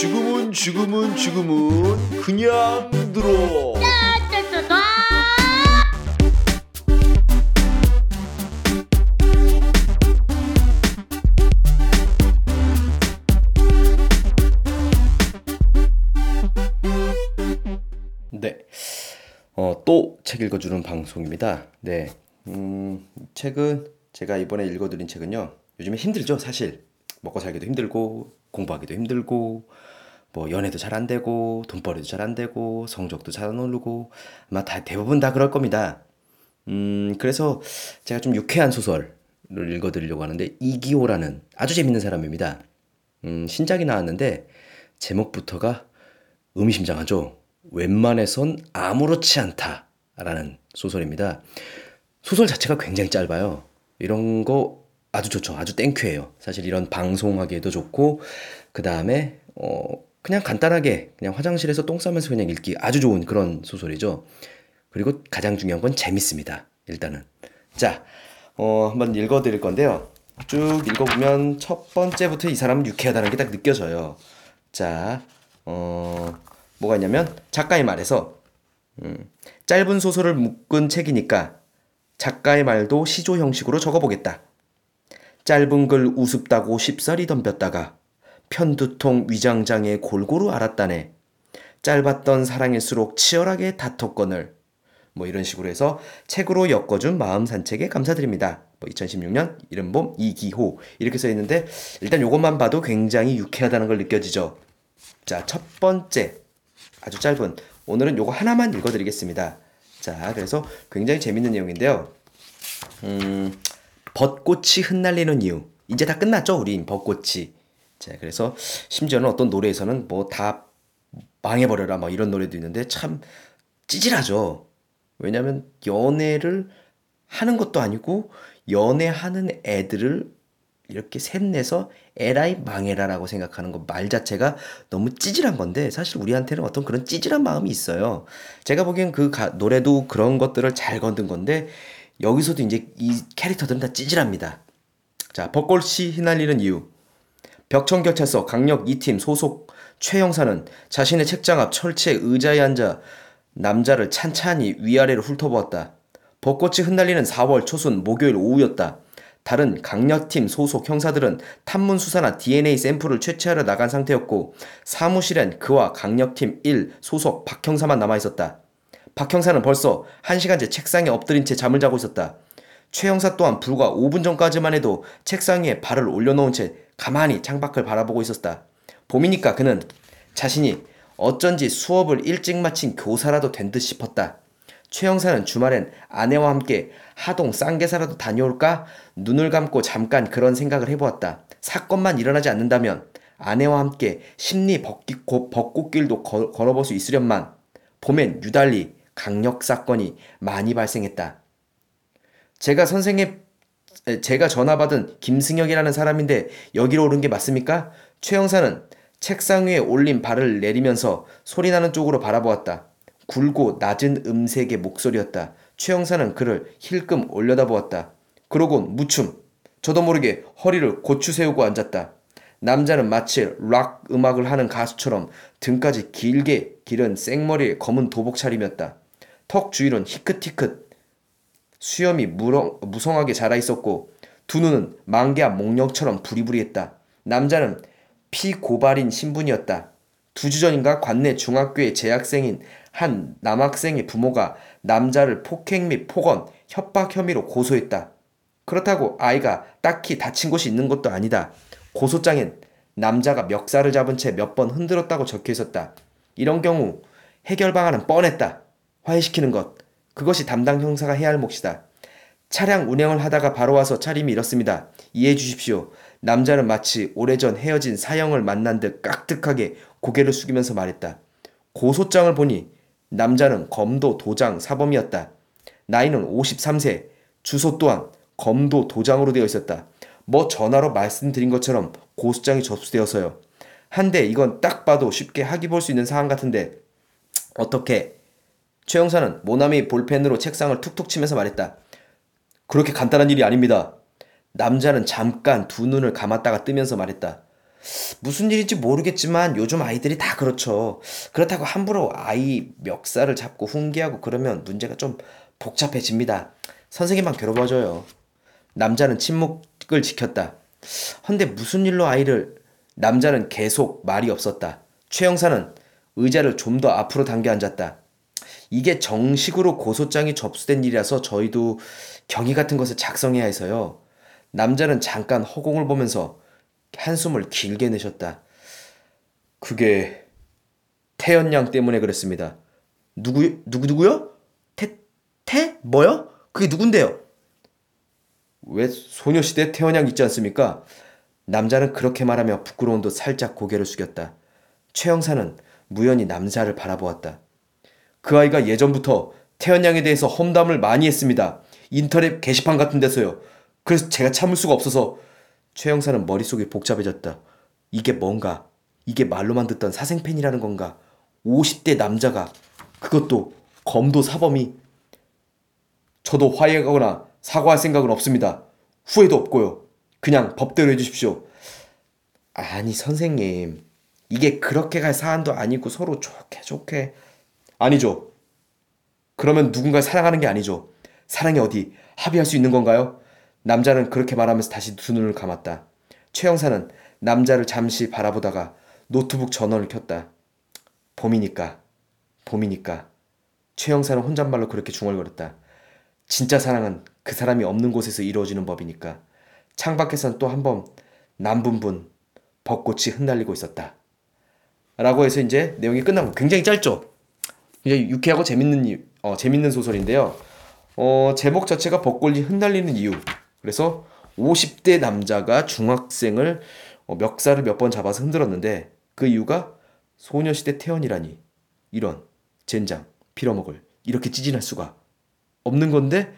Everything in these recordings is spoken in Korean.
지금은 지금은 지금은 그냥 들어. 네. 어, 또 책 읽어주는 방송입니다. 네. 음, 책은 제가 이번에 읽어드린 책은요. 요즘에 힘들죠, 사실. 먹고 살기도 힘들고, 공부하기도 힘들고, 뭐 연애도 잘 안 되고, 돈벌이도 잘 안 되고, 성적도 잘 안 오르고, 아마 다 대부분 다 그럴 겁니다. 음, 그래서 제가 좀 유쾌한 소설을 읽어드리려고 하는데, 이기호라는 아주 재밌는 사람입니다. 음, 신작이 나왔는데, 제목부터가 의미심장하죠. 웬만해선 아무렇지 않다라는 소설입니다. 소설 자체가 굉장히 짧아요. 이런 거 아주 좋죠. 아주 땡큐예요. 사실 이런 방송하기에도 좋고 그 다음에 어 그냥 간단하게 그냥 화장실에서 똥 싸면서 그냥 읽기 아주 좋은 그런 소설이죠. 그리고 가장 중요한 건 재밌습니다. 일단은 자 어, 한번 읽어 드릴 건데요. 쭉 읽어 보면 첫 번째부터 이 사람은 유쾌하다는 게 딱 느껴져요. 자, 어, 뭐가 있냐면 작가의 말에서 음, 짧은 소설을 묶은 책이니까 작가의 말도 시조 형식으로 적어보겠다. 짧은 글 우습다고 쉽사리 덤볐다가 편두통 위장장애 골고루 알았다네. 짧았던 사랑일수록 치열하게 다퉜거늘. 뭐 이런 식으로 해서 책으로 엮어준 마음 산책에 감사드립니다. 뭐 2016년 이른봄 이기호 이렇게 써 있는데 일단 요것만 봐도 굉장히 유쾌하다는 걸 느껴지죠. 자, 첫 번째 아주 짧은 오늘은 요거 하나만 읽어 드리겠습니다. 자, 그래서 굉장히 재밌는 내용인데요. 음, 벚꽃이 흩날리는 이유. 이제 다 끝났죠, 우린 벚꽃이. 자, 그래서 심지어는 어떤 노래에서는 뭐 다 망해버려라, 막 이런 노래도 있는데 참 찌질하죠. 왜냐면 연애를 하는 것도 아니고 연애하는 애들을 이렇게 샘내서 에라이 망해라라고 생각하는 거말 자체가 너무 찌질한 건데 사실 우리한테는 어떤 그런 찌질한 마음이 있어요. 제가 보기엔 그 가, 노래도 그런 것들을 잘 건든 건데 여기서도 이제 이 캐릭터들은 다 찌질합니다. 자, 벚꽃이 휘날리는 이유. 벽천경찰서 강력 2팀 소속 최 형사는 자신의 책장 앞 철제 의자에 앉아 남자를 찬찬히 위아래로 훑어보았다. 벚꽃이 흩날리는 4월 초순 목요일 오후였다. 다른 강력팀 소속 형사들은 탐문 수사나 DNA 샘플을 채취하러 나간 상태였고 사무실엔 그와 강력팀 1 소속 박 형사만 남아 있었다. 박 형사는 벌써 1시간째 책상에 엎드린 채 잠을 자고 있었다. 최 형사 또한 불과 5분 전까지만 해도 책상 위에 발을 올려놓은 채 가만히 창밖을 바라보고 있었다. 봄이니까 그는 자신이 어쩐지 수업을 일찍 마친 교사라도 된 듯 싶었다. 최 형사는 주말엔 아내와 함께 하동 쌍계사라도 다녀올까? 눈을 감고 잠깐 그런 생각을 해보았다. 사건만 일어나지 않는다면 아내와 함께 심리 벚꽃길도 걸어볼 수 있으련만 봄엔 유달리 강력 사건이 많이 발생했다. 제가 선생의 제가 전화받은 김승혁이라는 사람인데 여기로 오른 게 맞습니까? 최 형사는 책상 위에 올린 발을 내리면서 소리나는 쪽으로 바라보았다. 굵고 낮은 음색의 목소리였다. 최 형사는 그를 힐끔 올려다보았다. 그러곤 무춤. 저도 모르게 허리를 고추 세우고 앉았다. 남자는 마치 락 음악을 하는 가수처럼 등까지 길게 기른 생머리에 검은 도복 차림이었다. 턱 주위는 희끗희끗 수염이 무렁, 무성하게 자라 있었고 두 눈은 만개한 목력처럼 부리부리했다. 남자는 피고발인 신분이었다. 두 주 전인가 관내 중학교의 재학생인 한 남학생의 부모가 남자를 폭행 및 폭언, 협박 혐의로 고소했다. 그렇다고 아이가 딱히 다친 곳이 있는 것도 아니다. 고소장엔 남자가 멱살을 잡은 채 몇 번 흔들었다고 적혀 있었다. 이런 경우 해결 방안은 뻔했다. 화해시키는 것. 그것이 담당 형사가 해야 할 몫이다. 차량 운행을 하다가 바로 와서 차림이 이렇습니다. 이해해 주십시오. 남자는 마치 오래전 헤어진 사형을 만난 듯 깍듯하게 고개를 숙이면서 말했다. 고소장을 보니 남자는 검도 도장 사범이었다. 나이는 53세, 주소 또한 검도 도장으로 되어 있었다. 뭐 전화로 말씀드린 것처럼 고소장이 접수되어서요. 한데 이건 딱 봐도 쉽게 하기 볼수 있는 사안 같은데 어떻게? 최 형사는 모나미 볼펜으로 책상을 툭툭 치면서 말했다. 그렇게 간단한 일이 아닙니다. 남자는 잠깐 두 눈을 감았다가 뜨면서 말했다. 무슨 일인지 모르겠지만 요즘 아이들이 다 그렇죠. 그렇다고 함부로 아이 멱살을 잡고 훈계하고 그러면 문제가 좀 복잡해집니다. 선생님만 괴로워져요. 남자는 침묵을 지켰다. 헌데 무슨 일로 아이를 남자는 계속 말이 없었다. 최 형사는 의자를 좀 더 앞으로 당겨 앉았다. 이게 정식으로 고소장이 접수된 일이라서 저희도 경위 같은 것을 작성해야 해서요. 남자는 잠깐 허공을 보면서 한숨을 길게 내셨다. 그게 태연 양 때문에 그랬습니다. 누구 누구 누구요? 태 태? 뭐요? 그게 누군데요? 왜 소녀시대 태연 양 있지 않습니까? 남자는 그렇게 말하며 부끄러운 듯 살짝 고개를 숙였다. 최 형사는 무연히 남자를 바라보았다. 그 아이가 예전부터 태연 양에 대해서 험담을 많이 했습니다. 인터넷 게시판 같은 데서요. 그래서 제가 참을 수가 없어서 최 형사는 머릿속이 복잡해졌다. 이게 뭔가? 이게 말로만 듣던 사생팬이라는 건가? 50대 남자가 그것도 검도 사범이 저도 화해하거나 사과할 생각은 없습니다. 후회도 없고요. 그냥 법대로 해주십시오. 아니 선생님 이게 그렇게 갈 사안도 아니고 서로 좋게 좋게 아니죠. 그러면 누군가 사랑하는 게 아니죠. 사랑이 어디 합의할 수 있는 건가요? 남자는 그렇게 말하면서 다시 두 눈을 감았다. 최 형사는 남자를 잠시 바라보다가 노트북 전원을 켰다. 봄이니까, 봄이니까. 최 형사는 혼잣말로 그렇게 중얼거렸다. 진짜 사랑은 그 사람이 없는 곳에서 이루어지는 법이니까. 창밖에선 또 한 번 남분분 벚꽃이 흩날리고 있었다. 라고 해서 이제 내용이 끝나고 굉장히 짧죠. 굉장히 유쾌하고 재밌는 어, 재밌는 소설인데요. 어, 제목 자체가 벚꽃이 흩날리는 이유. 그래서 50대 남자가 중학생을 어, 멱살을 몇 번 잡아서 흔들었는데 그 이유가 소녀시대 태연이라니 이런 젠장 빌어먹을 이렇게 찌진할 수가 없는 건데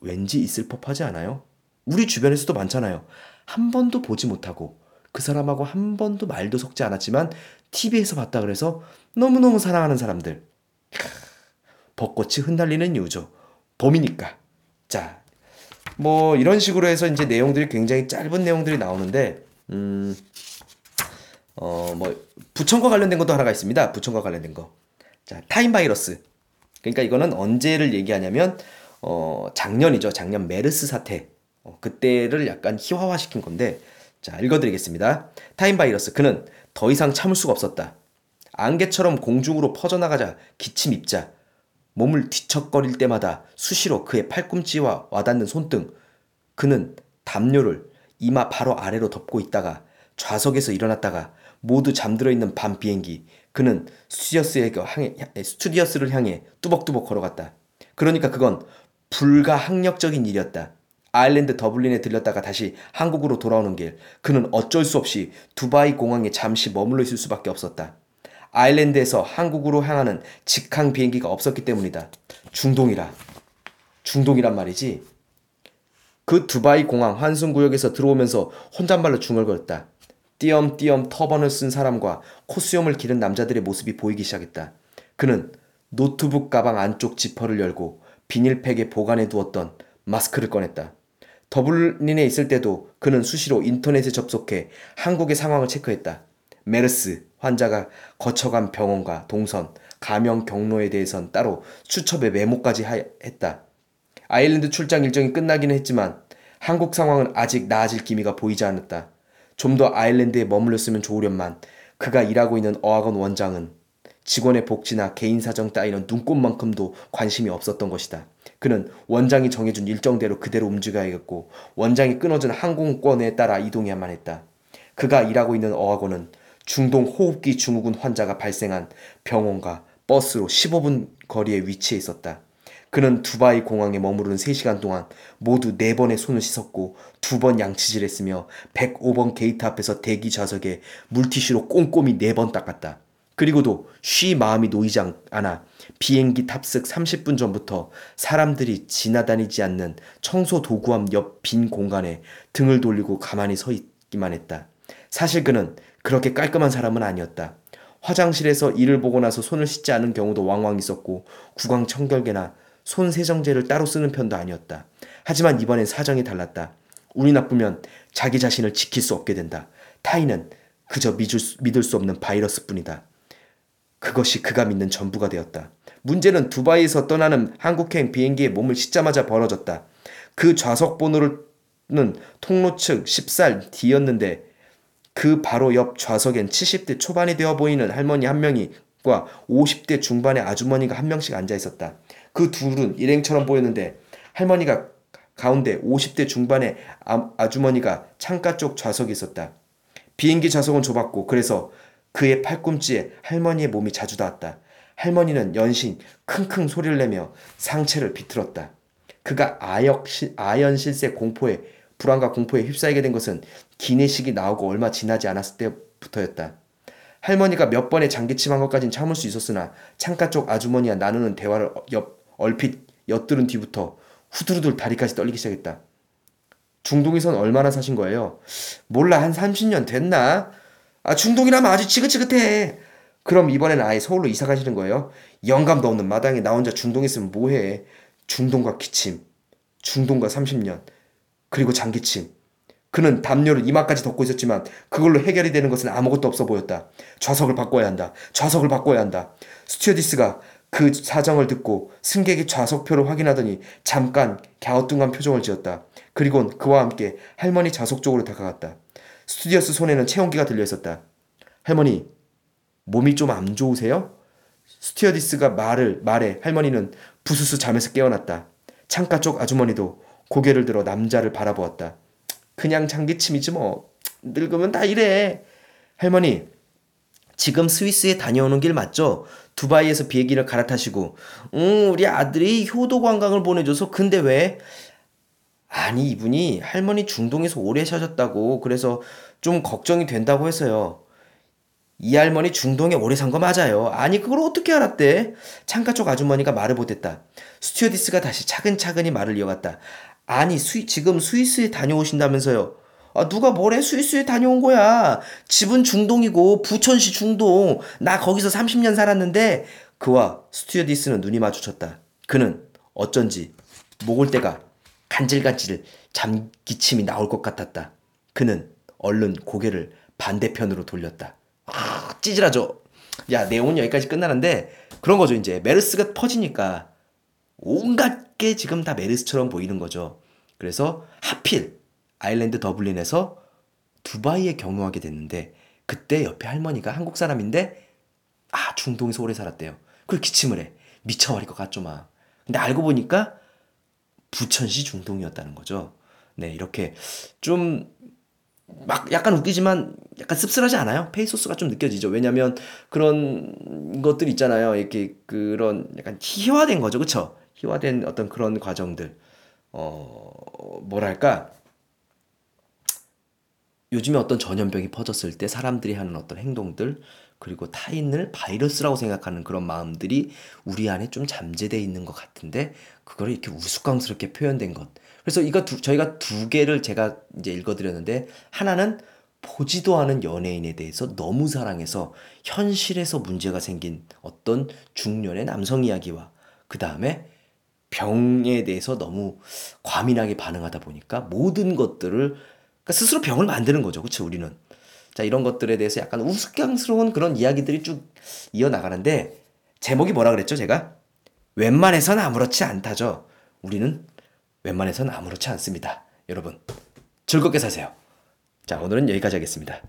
왠지 있을 법하지 않아요? 우리 주변에서도 많잖아요. 한 번도 보지 못하고 그 사람하고 한 번도 말도 섞지 않았지만 TV에서 봤다 그래서 너무너무 사랑하는 사람들. 벚꽃이 흩날리는 이유죠. 봄이니까. 자, 뭐 이런 식으로 해서 이제 내용들이 굉장히 짧은 내용들이 나오는데 음, 어, 뭐 부천과 관련된 것도 하나가 있습니다. 부천과 관련된 거. 자, 타인 바이러스. 그러니까 이거는 언제를 얘기하냐면 어, 작년이죠. 작년 메르스 사태. 어, 그때를 약간 희화화시킨 건데 자, 읽어드리겠습니다. 타인 바이러스. 그는 더 이상 참을 수가 없었다. 안개처럼 공중으로 퍼져나가던 기침 입자. 몸을 뒤척거릴 때마다 수시로 그의 팔꿈치와 와닿는 손등. 그는 담요를 이마 바로 아래로 덮고 있다가 좌석에서 일어났다가 모두 잠들어 있는 밤 비행기. 그는 스튜디어스를 향해 뚜벅뚜벅 걸어갔다. 그러니까 그건 불가항력적인 일이었다. 아일랜드 더블린에 들렸다가 다시 한국으로 돌아오는 길, 그는 어쩔 수 없이 두바이 공항에 잠시 머물러 있을 수밖에 없었다. 아일랜드에서 한국으로 향하는 직항 비행기가 없었기 때문이다. 중동이라. 중동이란 말이지. 그는 두바이 공항 환승구역에서 들어오면서 혼잣말로 중얼거렸다. 띄엄띄엄 터번을 쓴 사람과 콧수염을 기른 남자들의 모습이 보이기 시작했다. 그는 노트북 가방 안쪽 지퍼를 열고 비닐팩에 보관해 두었던 마스크를 꺼냈다. 더블린에 있을 때도 그는 수시로 인터넷에 접속해 한국의 상황을 체크했다. 메르스 환자가 거쳐간 병원과 동선, 감염 경로에 대해선 따로 수첩에 메모까지 하, 했다. 아일랜드 출장 일정이 끝나기는 했지만 한국 상황은 아직 나아질 기미가 보이지 않았다. 좀 더 아일랜드에 머물렀으면 좋으련만 그가 일하고 있는 어학원 원장은 직원의 복지나 개인 사정 따위는 눈꽃만큼도 관심이 없었던 것이다. 그는 원장이 정해준 일정대로 그대로 움직여야겠고 원장이 끊어진 항공권에 따라 이동해야만 했다. 그가 일하고 있는 어학원은 중동 호흡기 증후군 환자가 발생한 병원과 버스로 15분 거리에 위치해 있었다. 그는 두바이 공항에 머무르는 3시간 동안 모두 4번의 손을 씻었고 2번 양치질했으며 105번 게이트 앞에서 대기 좌석을 물티슈로 꼼꼼히 4번 닦았다. 그리고도 쉬 마음이 놓이지 않아 비행기 탑승 30분 전부터 사람들이 지나다니지 않는 청소 도구함 옆 빈 공간에 등을 돌리고 가만히 서 있기만 했다. 사실 그는 그렇게 깔끔한 사람은 아니었다. 화장실에서 이를 보고 나서 손을 씻지 않은 경우도 왕왕 있었고 구강 청결계나 손 세정제를 따로 쓰는 편도 아니었다. 하지만 이번엔 사정이 달랐다. 운이 나쁘면 자기 자신을 지킬 수 없게 된다. 타인은 그저 믿을 수, 믿을 수 없는 바이러스뿐이다. 그것이 그가 믿는 전부가 되었다. 문제는 두바이에서 떠나는 한국행 비행기에 몸을 싣자마자 벌어졌다. 그 좌석 번호는 통로 측 10살 D였는데 그 바로 옆 좌석엔 70대 초반이 되어 보이는 할머니 한 명이 과 50대 중반의 아주머니가 한 명씩 앉아 있었다. 그 둘은 일행처럼 보였는데 할머니가 가운데 50대 중반의 아, 아주머니가 창가 쪽 좌석에 있었다. 비행기 좌석은 좁았고 그래서 그의 팔꿈치에 할머니의 몸이 자주 닿았다. 할머니는 연신 킁킁 소리를 내며 상체를 비틀었다. 그가 아역, 아연 실세 공포에 불안과 공포에 휩싸이게 된 것은 기내식이 나오고 얼마 지나지 않았을 때부터였다. 할머니가 몇 번의 장기침한 것까진 참을 수 있었으나 창가 쪽 아주머니와 나누는 대화를 옆, 얼핏 엿들은 뒤부터 후두루들 다리까지 떨리기 시작했다. 중동에선 얼마나 사신 거예요? 몰라 한 30년 됐나? 아 중동이라면 아주 지긋지긋해. 그럼 이번엔 아예 서울로 이사 가시는 거예요? 영감도 없는 마당에 나 혼자 중동에 있으면 뭐해? 중동과 기침, 중동과 30년, 그리고 장기침. 그는 담요를 이마까지 덮고 있었지만 그걸로 해결이 되는 것은 아무것도 없어 보였다. 좌석을 바꿔야 한다. 좌석을 바꿔야 한다. 스튜어디스가 그 사정을 듣고 승객의 좌석표를 확인하더니 잠깐 갸우뚱한 표정을 지었다. 그리곤 그와 함께 할머니 좌석 쪽으로 다가갔다. 스튜어디스 손에는 체온기가 들려 있었다. 할머니, 몸이 좀 안 좋으세요? 스튜어디스가 말을 말해 할머니는 부스스 잠에서 깨어났다. 창가 쪽 아주머니도 고개를 들어 남자를 바라보았다. 그냥 잔기침이지 뭐. 늙으면 다 이래. 할머니, 지금 스위스에 다녀오는 길 맞죠? 두바이에서 비행기를 갈아타시고, 응, 우리 아들이 효도 관광을 보내줘서, 근데 왜? 아니, 이분이 할머니 중동에서 오래 사셨다고, 그래서 좀 걱정이 된다고 해서요. 이 할머니 중동에 오래 산 거 맞아요. 아니, 그걸 어떻게 알았대? 창가 쪽 아주머니가 말을 못했다. 스튜어디스가 다시 차근차근히 말을 이어갔다. 아니, 스 지금 스위스에 다녀오신다면서요. 아, 누가 뭐래? 스위스에 다녀온 거야. 집은 중동이고, 부천시 중동. 나 거기서 30년 살았는데, 그와 스튜어디스는 눈이 마주쳤다. 그는 어쩐지 목을 때가 간질간질 잠기침이 나올 것 같았다. 그는 얼른 고개를 반대편으로 돌렸다. 아, 찌질하죠? 야, 내용은 여기까지 끝나는데, 그런 거죠, 이제. 메르스가 퍼지니까, 온갖 게 지금 다 메르스처럼 보이는 거죠. 그래서 하필 아일랜드 더블린에서 두바이에 경유하게 됐는데 그때 옆에 할머니가 한국 사람인데 아 중동에서 오래 살았대요. 그걸 기침을 해. 미쳐버릴 것 같죠 막. 근데 알고 보니까 부천시 중동이었다는 거죠. 네 이렇게 좀 막 약간 웃기지만 약간 씁쓸하지 않아요? 페이소스가 좀 느껴지죠. 왜냐면 그런 것들 있잖아요. 이렇게 그런 약간 희화된 거죠. 그쵸? 희화된 어떤 그런 과정들. 어, 뭐랄까. 요즘에 어떤 전염병이 퍼졌을 때 사람들이 하는 어떤 행동들, 그리고 타인을 바이러스라고 생각하는 그런 마음들이 우리 안에 좀 잠재되어 있는 것 같은데, 그걸 이렇게 우스꽝스럽게 표현된 것. 그래서 이거 두, 저희가 두 개를 제가 이제 읽어드렸는데, 하나는 보지도 않은 연예인에 대해서 너무 사랑해서 현실에서 문제가 생긴 어떤 중년의 남성 이야기와, 그 다음에 병에 대해서 너무 과민하게 반응하다 보니까 모든 것들을 그러니까 스스로 병을 만드는 거죠. 그렇죠? 우리는. 자, 이런 것들에 대해서 약간 우스꽝스러운 그런 이야기들이 쭉 이어나가는데 제목이 뭐라 그랬죠, 제가? 웬만해선 아무렇지 않다죠. 우리는 웬만해선 아무렇지 않습니다. 여러분, 즐겁게 사세요. 자, 오늘은 여기까지 하겠습니다.